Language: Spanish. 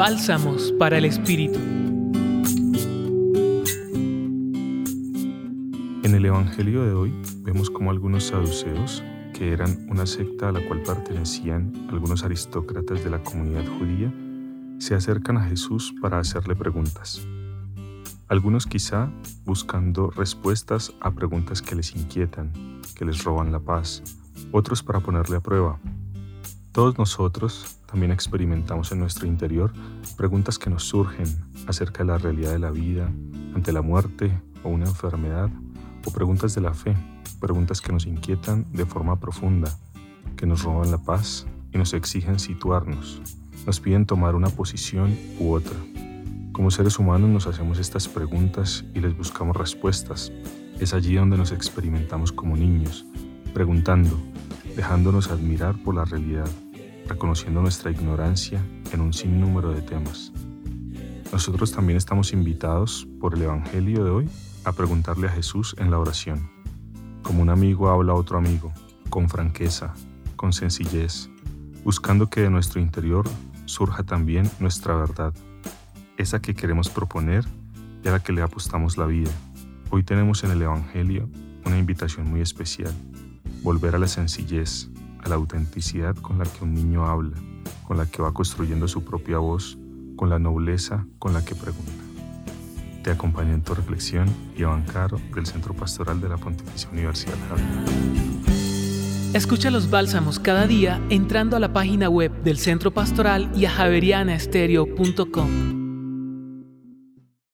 Bálsamos para el Espíritu. En el Evangelio de hoy vemos como algunos saduceos, que eran una secta a la cual pertenecían algunos aristócratas de la comunidad judía, se acercan a Jesús para hacerle preguntas. Algunos quizá buscando respuestas a preguntas que les inquietan, que les roban la paz, otros para ponerle a prueba. Todos nosotros también experimentamos en nuestro interior preguntas que nos surgen acerca de la realidad de la vida, ante la muerte o una enfermedad, o preguntas de la fe, preguntas que nos inquietan de forma profunda, que nos roban la paz y nos exigen situarnos, nos piden tomar una posición u otra. Como seres humanos nos hacemos estas preguntas y les buscamos respuestas. Es allí donde nos experimentamos como niños, preguntando, dejándonos admirar por la realidad, reconociendo nuestra ignorancia en un sinnúmero de temas. Nosotros también estamos invitados por el Evangelio de hoy a preguntarle a Jesús en la oración, como un amigo habla a otro amigo, con franqueza, con sencillez, buscando que de nuestro interior surja también nuestra verdad, esa que queremos proponer y a la que le apostamos la vida. Hoy tenemos en el Evangelio una invitación muy especial volver a la sencillez, a la autenticidad con la que un niño habla, con la que va construyendo su propia voz, con la nobleza con la que pregunta. Te acompaña en tu reflexión Iván Caro del Centro Pastoral de la Pontificia Universidad Javier. Escucha los bálsamos cada día entrando a la página web del Centro Pastoral y a javerianaestereo.com.